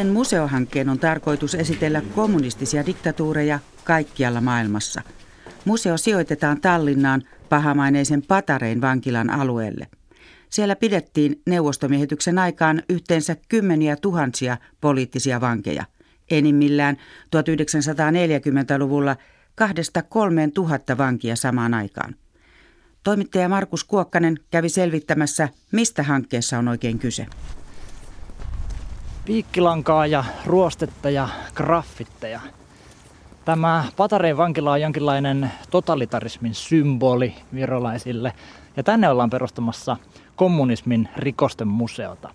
Uuden museohankkeen on tarkoitus esitellä kommunistisia diktatuureja kaikkialla maailmassa. Museo sijoitetaan Tallinnaan pahamaineisen Patarein vankilan alueelle. Siellä pidettiin neuvostomiehityksen aikaan yhteensä kymmeniä tuhansia poliittisia vankeja. Enimmillään 1940-luvulla kahdesta kolmeen tuhatta vankia samaan aikaan. Toimittaja Markus Kuokkanen kävi selvittämässä, mistä hankkeessa on oikein kyse. Piikkilankaa ja ruostetta ja graffitteja. Tämä Patareen vankila on jonkinlainen totalitarismin symboli virolaisille. Ja tänne ollaan perustamassa kommunismin rikosten museota.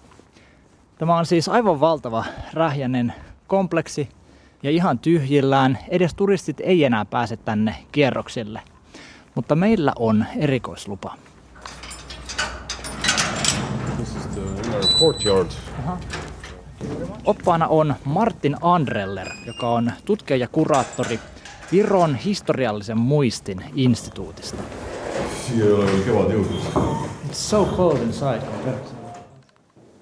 Tämä on siis aivan valtava rähjäinen kompleksi ja ihan tyhjillään. Edes turistit ei enää pääse tänne kierroksille – mutta meillä on erikoislupa. This is the courtyard. Oppaana on Martin Andreller, joka on tutkija ja kuraattori Viron historiallisen muistin instituutista. Siellä oli kevad It's so cold inside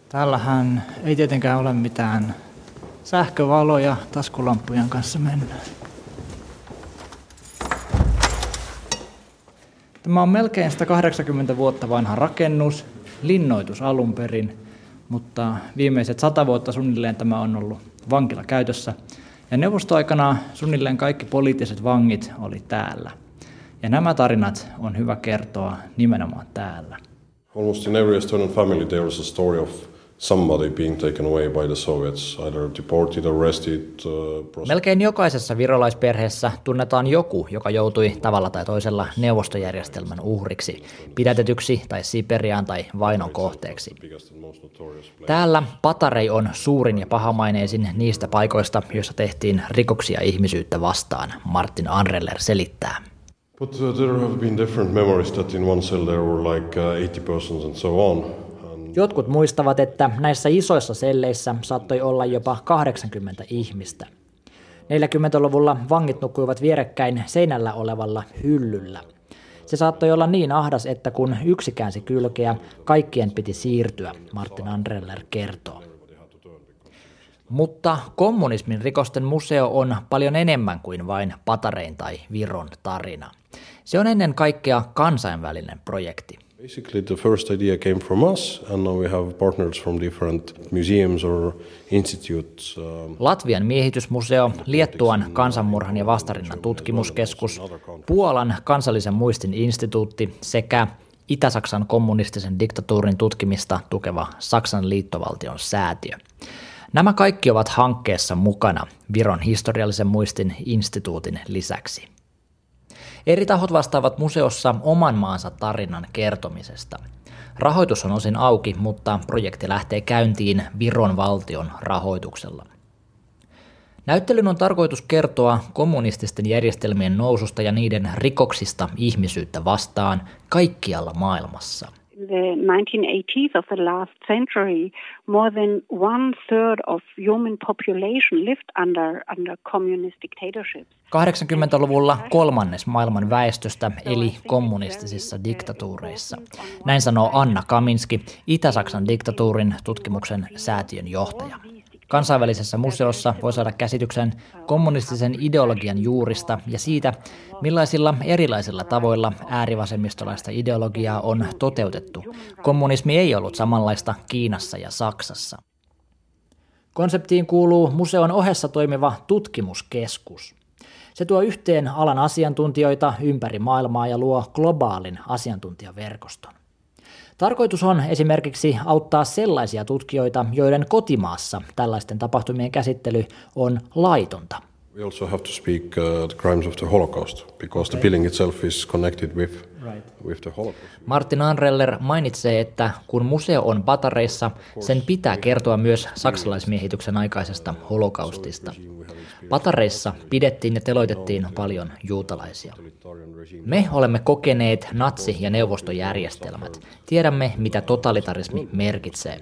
Täällähän ei tietenkään ole mitään sähkövaloja taskulampujen kanssa mennään. Tämä on melkein 180 vuotta vanha rakennus, linnoitus alun perin, mutta viimeiset sata vuotta suunnilleen tämä on ollut vankila käytössä. Ja neuvostoaikana suunnilleen kaikki poliittiset vangit oli täällä. Ja nämä tarinat on hyvä kertoa nimenomaan täällä. Almost in every Estonian family there is a story of somebody being taken away by the Soviets, either deported, arrested. Uh, Melkein jokaisessa virolaisperheessä tunnetaan joku, joka joutui tavalla tai toisella neuvostojärjestelmän uhriksi, pidätetyksi tai Siperiaan tai vainon kohteeksi. Täällä Patarei on suurin ja pahamaineisin niistä paikoista, joissa tehtiin rikoksia ihmisyyttä vastaan, Martin Anreller selittää. But uh, there have been different memories that in one cell there were like uh, 80 persons and so on. Jotkut muistavat, että näissä isoissa selleissä saattoi olla jopa 80 ihmistä. 40-luvulla vangit nukkuivat vierekkäin seinällä olevalla hyllyllä. Se saattoi olla niin ahdas, että kun yksi käänsi kylkeä, kaikkien piti siirtyä, Martin Andreller kertoo. Mutta kommunismin rikosten museo on paljon enemmän kuin vain Patarein tai Viron tarina. Se on ennen kaikkea kansainvälinen projekti. Basically, the first idea came from us, and now we have partners from different museums or institutes. Um, Latvian miehitysmuseo, Liettuan kansanmurhan ja vastarinnan tutkimuskeskus, Puolan kansallisen muistin instituutti sekä Itä-Saksan kommunistisen diktatuurin tutkimista tukeva Saksan liittovaltion säätiö. Nämä kaikki ovat hankkeessa mukana Viron historiallisen muistin instituutin lisäksi. Eri tahot vastaavat museossa oman maansa tarinan kertomisesta. Rahoitus on osin auki, mutta projekti lähtee käyntiin Viron valtion rahoituksella. Näyttelyn on tarkoitus kertoa kommunististen järjestelmien noususta ja niiden rikoksista ihmisyyttä vastaan kaikkialla maailmassa – the 1980s of the last century, more than one third of human population lived under, under communist dictatorships. 80-luvulla kolmannes maailman väestöstä eli kommunistisissa diktatuureissa. Näin sanoo Anna Kaminski, Itä-Saksan diktatuurin tutkimuksen säätiön johtaja. Kansainvälisessä museossa voi saada käsityksen kommunistisen ideologian juurista ja siitä, millaisilla erilaisilla tavoilla äärivasemmistolaista ideologiaa on toteutettu. Kommunismi ei ollut samanlaista Kiinassa ja Saksassa. Konseptiin kuuluu museon ohessa toimiva tutkimuskeskus. Se tuo yhteen alan asiantuntijoita ympäri maailmaa ja luo globaalin asiantuntijaverkoston. Tarkoitus on esimerkiksi auttaa sellaisia tutkijoita, joiden kotimaassa tällaisten tapahtumien käsittely on laitonta. We also have to speak uh, the crimes of the Holocaust because okay. the building itself is connected with, right. with the Holocaust. Martin Anreller mainitsee, että kun museo on Patareissa, sen pitää kertoa myös saksalaismiehityksen aikaisesta holokaustista. Patareissa pidettiin ja teloitettiin paljon juutalaisia. Me olemme kokeneet natsi- ja neuvostojärjestelmät. Tiedämme, mitä totalitarismi merkitsee.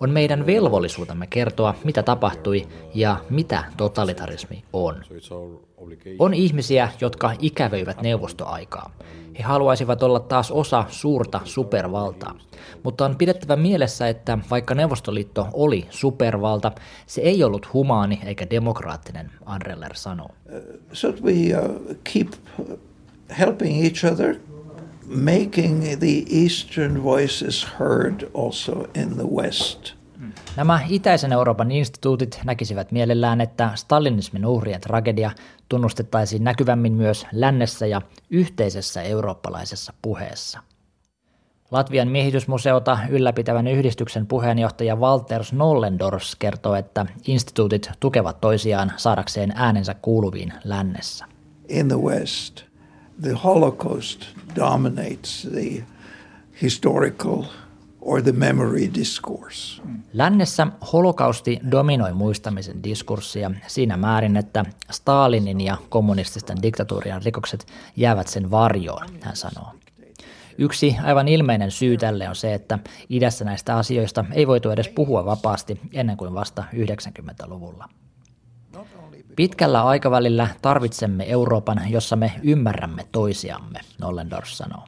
On meidän velvollisuutemme kertoa, mitä tapahtui ja mitä totalitarismi on. On ihmisiä, jotka ikävöivät neuvostoaikaa. He haluaisivat olla taas osa suurta supervaltaa. Mutta on pidettävä mielessä, että vaikka Neuvostoliitto oli supervalta, se ei ollut humaani eikä demokraattinen, Andreller sanoo. Uh, so we uh, keep helping each other, making the Eastern voices heard also in the West. Nämä itäisen Euroopan instituutit näkisivät mielellään, että stalinismin uhrien tragedia tunnustettaisiin näkyvämmin myös lännessä ja yhteisessä eurooppalaisessa puheessa. Latvian miehitysmuseota ylläpitävän yhdistyksen puheenjohtaja Walter Nollendors kertoo, että instituutit tukevat toisiaan saadakseen äänensä kuuluviin lännessä. In the West, the Holocaust dominates the historical or the memory discourse. Lännessä holokausti dominoi muistamisen diskurssia siinä määrin, että Stalinin ja kommunististen diktatuurien rikokset jäävät sen varjoon, hän sanoo. Yksi aivan ilmeinen syy tälle on se, että idässä näistä asioista ei voitu edes puhua vapaasti ennen kuin vasta 90-luvulla. Pitkällä aikavälillä tarvitsemme Euroopan, jossa me ymmärrämme toisiamme, Nollendorf sanoo.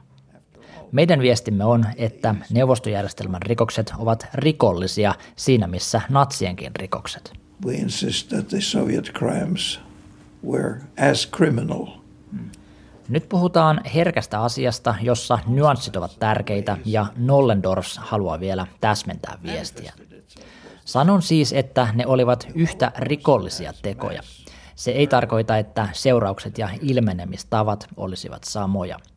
Meidän viestimme on, että neuvostojärjestelmän rikokset ovat rikollisia siinä missä natsienkin rikokset. We insist that the Soviet crimes were as criminal. Nyt puhutaan herkästä asiasta, jossa nyanssit ovat tärkeitä ja Nollendorf haluaa vielä täsmentää viestiä. Sanon siis, että ne olivat yhtä rikollisia tekoja. Se ei tarkoita, että seuraukset ja ilmenemistavat olisivat samoja –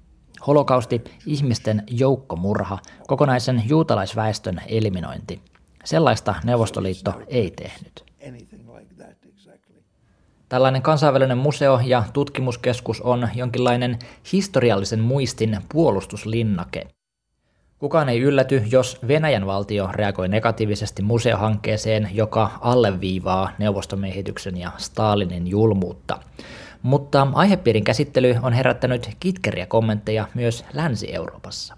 holokausti, ihmisten joukkomurha, kokonaisen juutalaisväestön eliminointi. Sellaista Neuvostoliitto ei tehnyt. Tällainen kansainvälinen museo ja tutkimuskeskus on jonkinlainen historiallisen muistin puolustuslinnake. Kukaan ei ylläty, jos Venäjän valtio reagoi negatiivisesti museohankkeeseen, joka alleviivaa neuvostomiehityksen ja Stalinin julmuutta. Mutta aihepiirin käsittely on herättänyt kitkeriä kommentteja myös Länsi-Euroopassa.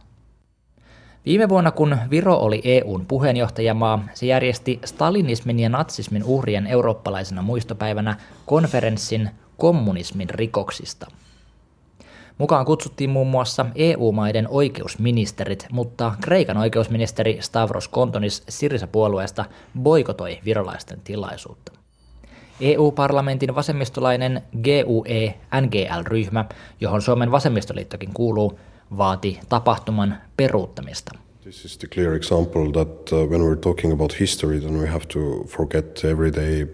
Viime vuonna, kun Viro oli EUn puheenjohtajamaa, se järjesti stalinismin ja natsismin uhrien eurooppalaisena muistopäivänä konferenssin kommunismin rikoksista. Mukaan kutsuttiin muun muassa EU-maiden oikeusministerit, mutta Kreikan oikeusministeri Stavros Kontonis Sirisa-puolueesta boikotoi virolaisten tilaisuutta. EU-parlamentin vasemmistolainen GUE-NGL-ryhmä, johon Suomen vasemmistoliittokin kuuluu, vaati tapahtuman peruuttamista. This is the clear example that uh, when we're talking about history, then we have to forget everyday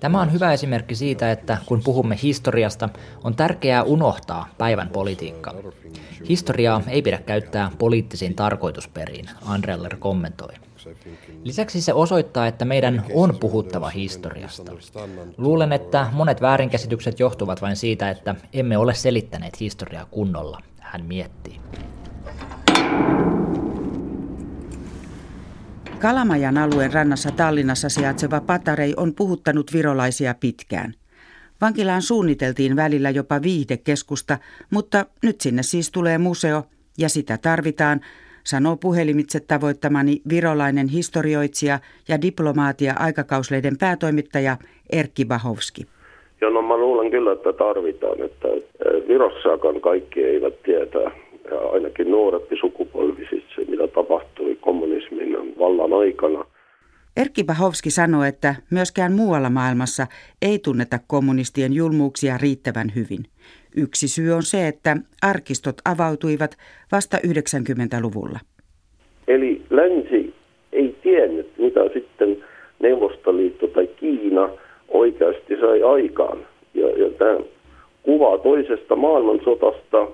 Tämä on hyvä esimerkki siitä, että kun puhumme historiasta, on tärkeää unohtaa päivän politiikka. Historiaa ei pidä käyttää poliittisiin tarkoitusperiin, Andreller kommentoi. Lisäksi se osoittaa, että meidän on puhuttava historiasta. Luulen, että monet väärinkäsitykset johtuvat vain siitä, että emme ole selittäneet historiaa kunnolla, hän miettii. Kalamajan alueen rannassa Tallinnassa sijaitseva Patarei on puhuttanut virolaisia pitkään. Vankilaan suunniteltiin välillä jopa viihdekeskusta, mutta nyt sinne siis tulee museo ja sitä tarvitaan, sanoo puhelimitse tavoittamani virolainen historioitsija ja diplomaatia aikakausleiden päätoimittaja Erkki Bahovski. Joo, no mä luulen kyllä, että tarvitaan, että Virossakaan kaikki eivät tietää, ja ainakin nuorempi sukupolvi siis mitä tapahtui kommunismin vallan aikana. Erkki Bahovski sanoi, että myöskään muualla maailmassa ei tunneta kommunistien julmuuksia riittävän hyvin. Yksi syy on se, että arkistot avautuivat vasta 90-luvulla. Eli länsi ei tiennyt, mitä sitten Neuvostoliitto tai Kiina oikeasti sai aikaan. Ja, ja tämä kuva toisesta maailmansotasta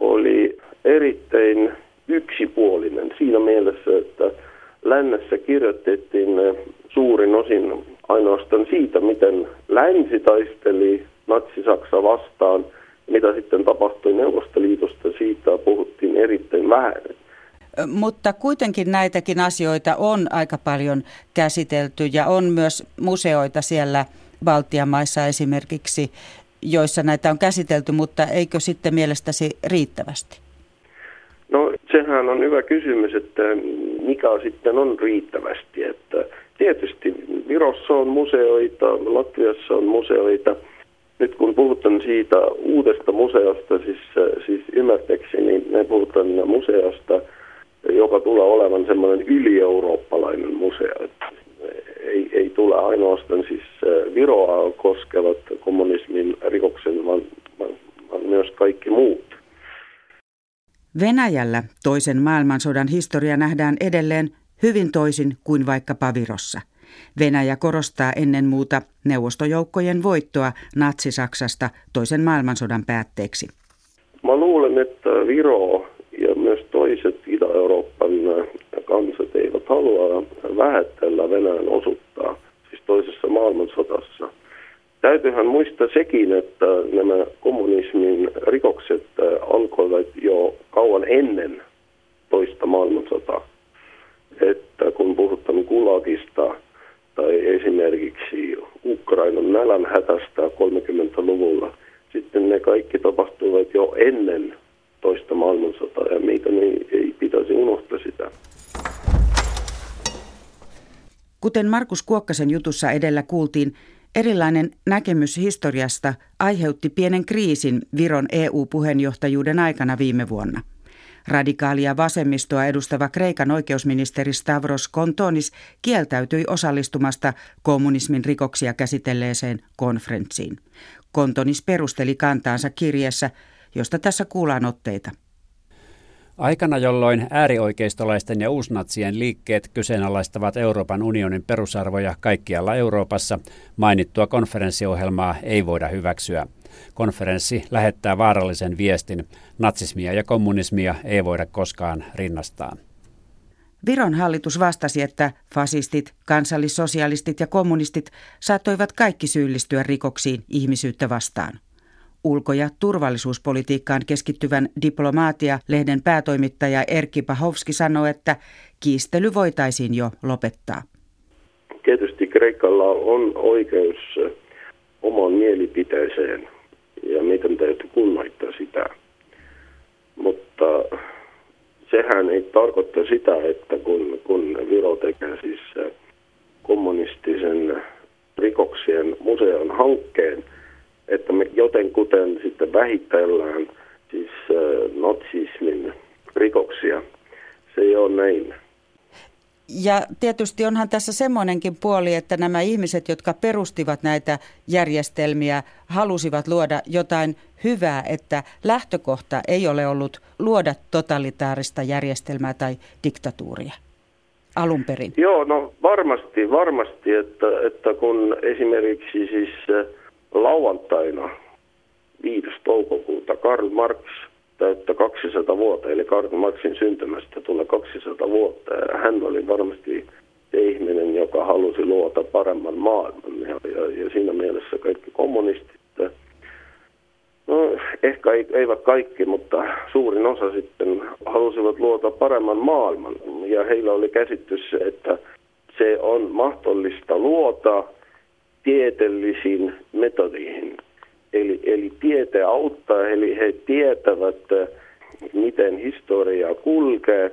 oli erittäin yksipuolinen siinä mielessä, että lännessä kirjoitettiin suurin osin ainoastaan siitä, miten länsi taisteli Natsi-Saksa vastaan – mitä sitten tapahtui Neuvostoliitosta, siitä puhuttiin erittäin vähän. Mutta kuitenkin näitäkin asioita on aika paljon käsitelty ja on myös museoita siellä Baltian maissa esimerkiksi, joissa näitä on käsitelty, mutta eikö sitten mielestäsi riittävästi? No sehän on hyvä kysymys, että mikä sitten on riittävästi. Että tietysti Virossa on museoita, Latviassa on museoita. Nyt kun puhutaan siitä uudesta museosta, siis, siis ymmärtäkseni, niin me puhutaan museosta, joka tulee olevan semmoinen yli-eurooppalainen museo. Että ei, ei tule ainoastaan siis Viroa koskevat kommunismin rikoksen, vaan, vaan myös kaikki muut. Venäjällä toisen maailmansodan historia nähdään edelleen hyvin toisin kuin vaikkapa Virossa. Venäjä korostaa ennen muuta neuvostojoukkojen voittoa Natsi-Saksasta toisen maailmansodan päätteeksi. Mä luulen, että Viro myös toiset Itä-Euroopan kansat eivät halua vähätellä Venäjän osuutta siis toisessa maailmansodassa. Täytyyhän muistaa sekin, että nämä kommunismin rikokset alkoivat jo kauan ennen toista maailmansotaa. Että kun puhutaan Gulagista tai esimerkiksi Ukrainan nälänhätästä 30-luvulla, sitten ne kaikki tapahtuivat jo ennen toista maailmansotaa ja meitä ei, ei pitäisi unohtaa sitä. Kuten Markus Kuokkasen jutussa edellä kuultiin, erilainen näkemys historiasta aiheutti pienen kriisin Viron EU-puheenjohtajuuden aikana viime vuonna. Radikaalia vasemmistoa edustava Kreikan oikeusministeri Stavros Kontonis kieltäytyi osallistumasta kommunismin rikoksia käsitelleeseen konferenssiin. Kontonis perusteli kantaansa kirjeessä, josta tässä kuullaan otteita. Aikana, jolloin äärioikeistolaisten ja uusnatsien liikkeet kyseenalaistavat Euroopan unionin perusarvoja kaikkialla Euroopassa, mainittua konferenssiohjelmaa ei voida hyväksyä. Konferenssi lähettää vaarallisen viestin. Natsismia ja kommunismia ei voida koskaan rinnastaa. Viron hallitus vastasi, että fasistit, kansallissosialistit ja kommunistit saattoivat kaikki syyllistyä rikoksiin ihmisyyttä vastaan ulko- ja turvallisuuspolitiikkaan keskittyvän diplomaatia-lehden päätoimittaja Erkki Pahovski sanoi, että kiistely voitaisiin jo lopettaa. Tietysti Kreikalla on oikeus omaan mielipiteeseen ja meidän täytyy kunnioittaa sitä. Mutta sehän ei tarkoita sitä, että kun, kun Viro tekee siis kommunistisen rikoksien museon hankkeen – että me jotenkuten sitten vähitellään siis äh, natsismin rikoksia. Se ei ole näin. Ja tietysti onhan tässä semmoinenkin puoli, että nämä ihmiset, jotka perustivat näitä järjestelmiä, halusivat luoda jotain hyvää, että lähtökohta ei ole ollut luoda totalitaarista järjestelmää tai diktatuuria alun perin. Joo, no varmasti, varmasti, että, että kun esimerkiksi siis äh, lauantaina 5. toukokuuta Karl Marx täyttä 200 vuotta, eli Karl Marxin syntymästä tulee 200 vuotta. Hän oli varmasti se ihminen, joka halusi luota paremman maailman. Ja, ja, ja siinä mielessä kaikki kommunistit, no ehkä eivät kaikki, mutta suurin osa sitten halusivat luota paremman maailman. Ja heillä oli käsitys, että se on mahdollista luota tieteellisiin metodiin. Eli, eli tiete auttaa, eli he tietävät, miten historia kulkee.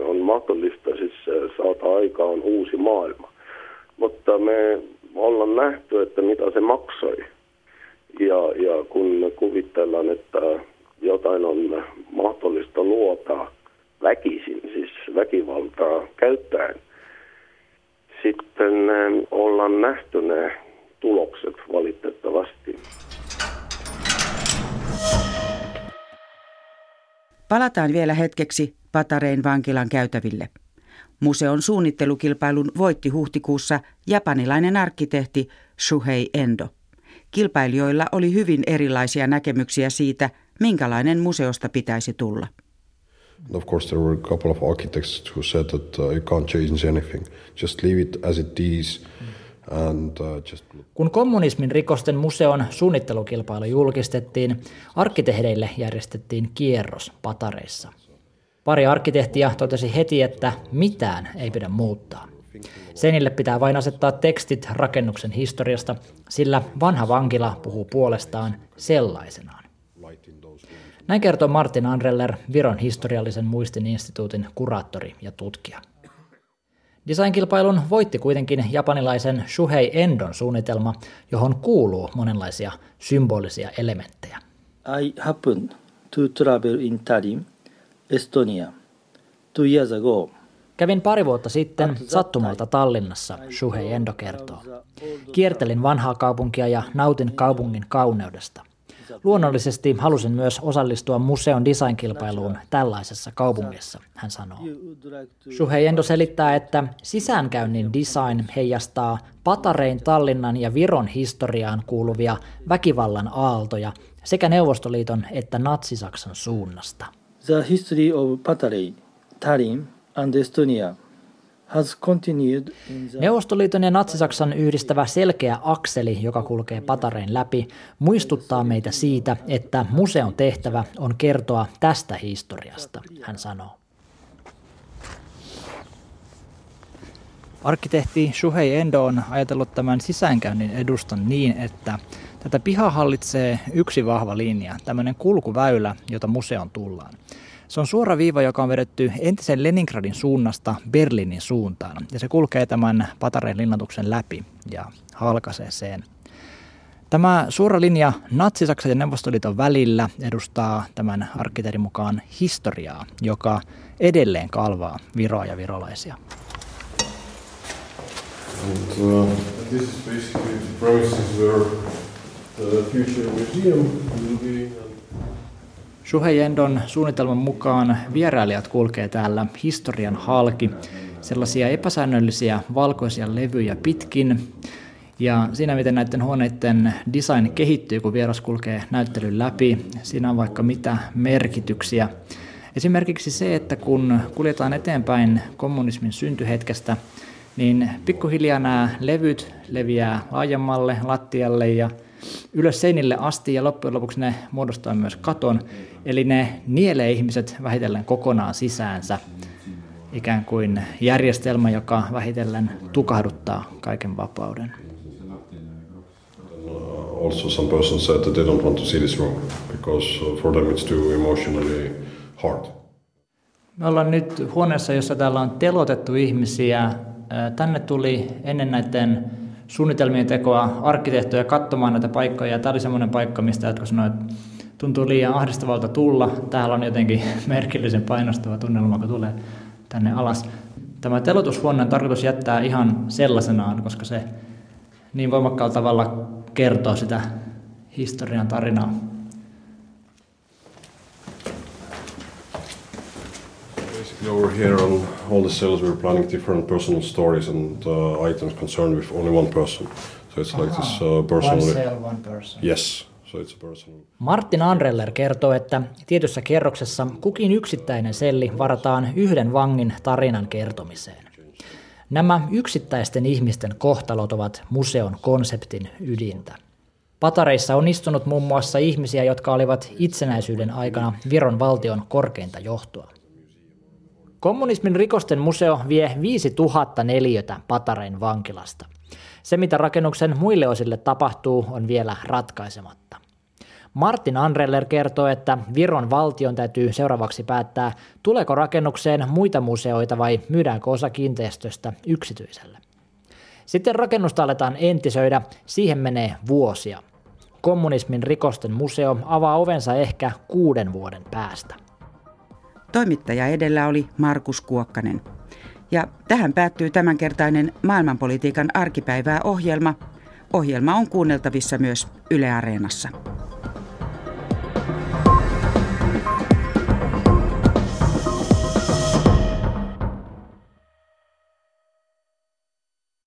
On mahdollista siis saada aikaan uusi maailma. Mutta me ollaan nähty, että mitä se maksoi. Ja, ja kun kuvitellaan, että jotain on mahdollista luota väkisin, siis väkivaltaa käyttäen, sitten ollaan nähty ne tulokset valitettavasti. Palataan vielä hetkeksi Patarein vankilan käytäville. Museon suunnittelukilpailun voitti huhtikuussa japanilainen arkkitehti Shuhei Endo. Kilpailijoilla oli hyvin erilaisia näkemyksiä siitä, minkälainen museosta pitäisi tulla. Of course, there were a couple of architects who said that uh, you can't change anything, just leave it as it is. And, uh, just... Kun kommunismin rikosten museon suunnittelukilpailu julkistettiin, arkkitehdeille järjestettiin kierros Patareissa. Pari arkkitehtiä totesi heti, että mitään ei pidä muuttaa. Senille pitää vain asettaa tekstit rakennuksen historiasta, sillä vanha vankila puhuu puolestaan sellaisenaan. Näin kertoo Martin Andreller, Viron historiallisen muistin instituutin kuraattori ja tutkija. Designkilpailun voitti kuitenkin japanilaisen Shuhei Endon suunnitelma, johon kuuluu monenlaisia symbolisia elementtejä. I happened to travel in Tallinn, Estonia, two years ago. Kävin pari vuotta sitten sattumalta Tallinnassa, Shuhei Endo kertoo. Kiertelin vanhaa kaupunkia ja nautin kaupungin kauneudesta. Luonnollisesti halusin myös osallistua museon designkilpailuun tällaisessa kaupungissa, hän sanoo. Shuhei Endo selittää, että sisäänkäynnin design heijastaa Patarein, Tallinnan ja Viron historiaan kuuluvia väkivallan aaltoja sekä Neuvostoliiton että Natsi-Saksan suunnasta. The history of Patarei, Tallinn and Estonia Neuvostoliiton ja Natsi-Saksan yhdistävä selkeä akseli, joka kulkee Patareen läpi, muistuttaa meitä siitä, että museon tehtävä on kertoa tästä historiasta, hän sanoo. Arkkitehti Shuhei Endo on ajatellut tämän sisäänkäynnin edustan niin, että tätä pihaa hallitsee yksi vahva linja, tämmöinen kulkuväylä, jota museon tullaan. Se on suora viiva, joka on vedetty entisen Leningradin suunnasta Berliinin suuntaan. Ja se kulkee tämän Patareen linnatuksen läpi ja halkaisee sen. Tämä suora linja Natsi-Saksan ja Neuvostoliiton välillä edustaa tämän arkkitehdin mukaan historiaa, joka edelleen kalvaa Viroa ja virolaisia. And, uh, this is basically the process where the future museum will be Shuhei Endon suunnitelman mukaan vierailijat kulkee täällä historian halki, sellaisia epäsäännöllisiä valkoisia levyjä pitkin. Ja siinä, miten näiden huoneiden design kehittyy, kun vieras kulkee näyttelyn läpi, siinä on vaikka mitä merkityksiä. Esimerkiksi se, että kun kuljetaan eteenpäin kommunismin syntyhetkestä, niin pikkuhiljaa nämä levyt leviää laajemmalle lattialle ja ylös seinille asti ja loppujen lopuksi ne muodostaa myös katon. Eli ne nielee ihmiset vähitellen kokonaan sisäänsä. Ikään kuin järjestelmä, joka vähitellen tukahduttaa kaiken vapauden. Uh, also some persons said that they don't want to see this room because uh, for them it's too emotionally hard. Me ollaan nyt huoneessa, jossa täällä on telotettu ihmisiä. Tänne tuli ennen näiden suunnitelmien tekoa arkkitehtoja katsomaan näitä paikkoja. Ja tämä oli semmoinen paikka, mistä jotka sanoivat, että tuntuu liian ahdistavalta tulla. Täällä on jotenkin merkillisen painostava tunnelma, kun tulee tänne alas. Tämä telotushuone on tarkoitus jättää ihan sellaisenaan, koska se niin voimakkaalla tavalla kertoo sitä historian tarinaa. Basically over here on all the cells we're planning different personal stories and uh, items concerned with only one person. So it's like this uh, personal... One cell, one person. Yes. So it's a personal... Martin Andreller kertoo, että tietyssä kerroksessa kukin yksittäinen selli varataan yhden vangin tarinan kertomiseen. Nämä yksittäisten ihmisten kohtalot ovat museon konseptin ydintä. Patareissa on istunut muun muassa ihmisiä, jotka olivat itsenäisyyden aikana Viron valtion korkeinta johtoa. Kommunismin rikosten museo vie 5000 neliötä Patarein vankilasta. Se, mitä rakennuksen muille osille tapahtuu, on vielä ratkaisematta. Martin Andreller kertoo, että Viron valtion täytyy seuraavaksi päättää, tuleeko rakennukseen muita museoita vai myydäänkö osa kiinteistöstä yksityiselle. Sitten rakennusta aletaan entisöidä, siihen menee vuosia. Kommunismin rikosten museo avaa ovensa ehkä kuuden vuoden päästä. Toimittaja edellä oli Markus Kuokkanen. Ja tähän päättyy tämänkertainen maailmanpolitiikan arkipäivää ohjelma. Ohjelma on kuunneltavissa myös Yle Areenassa.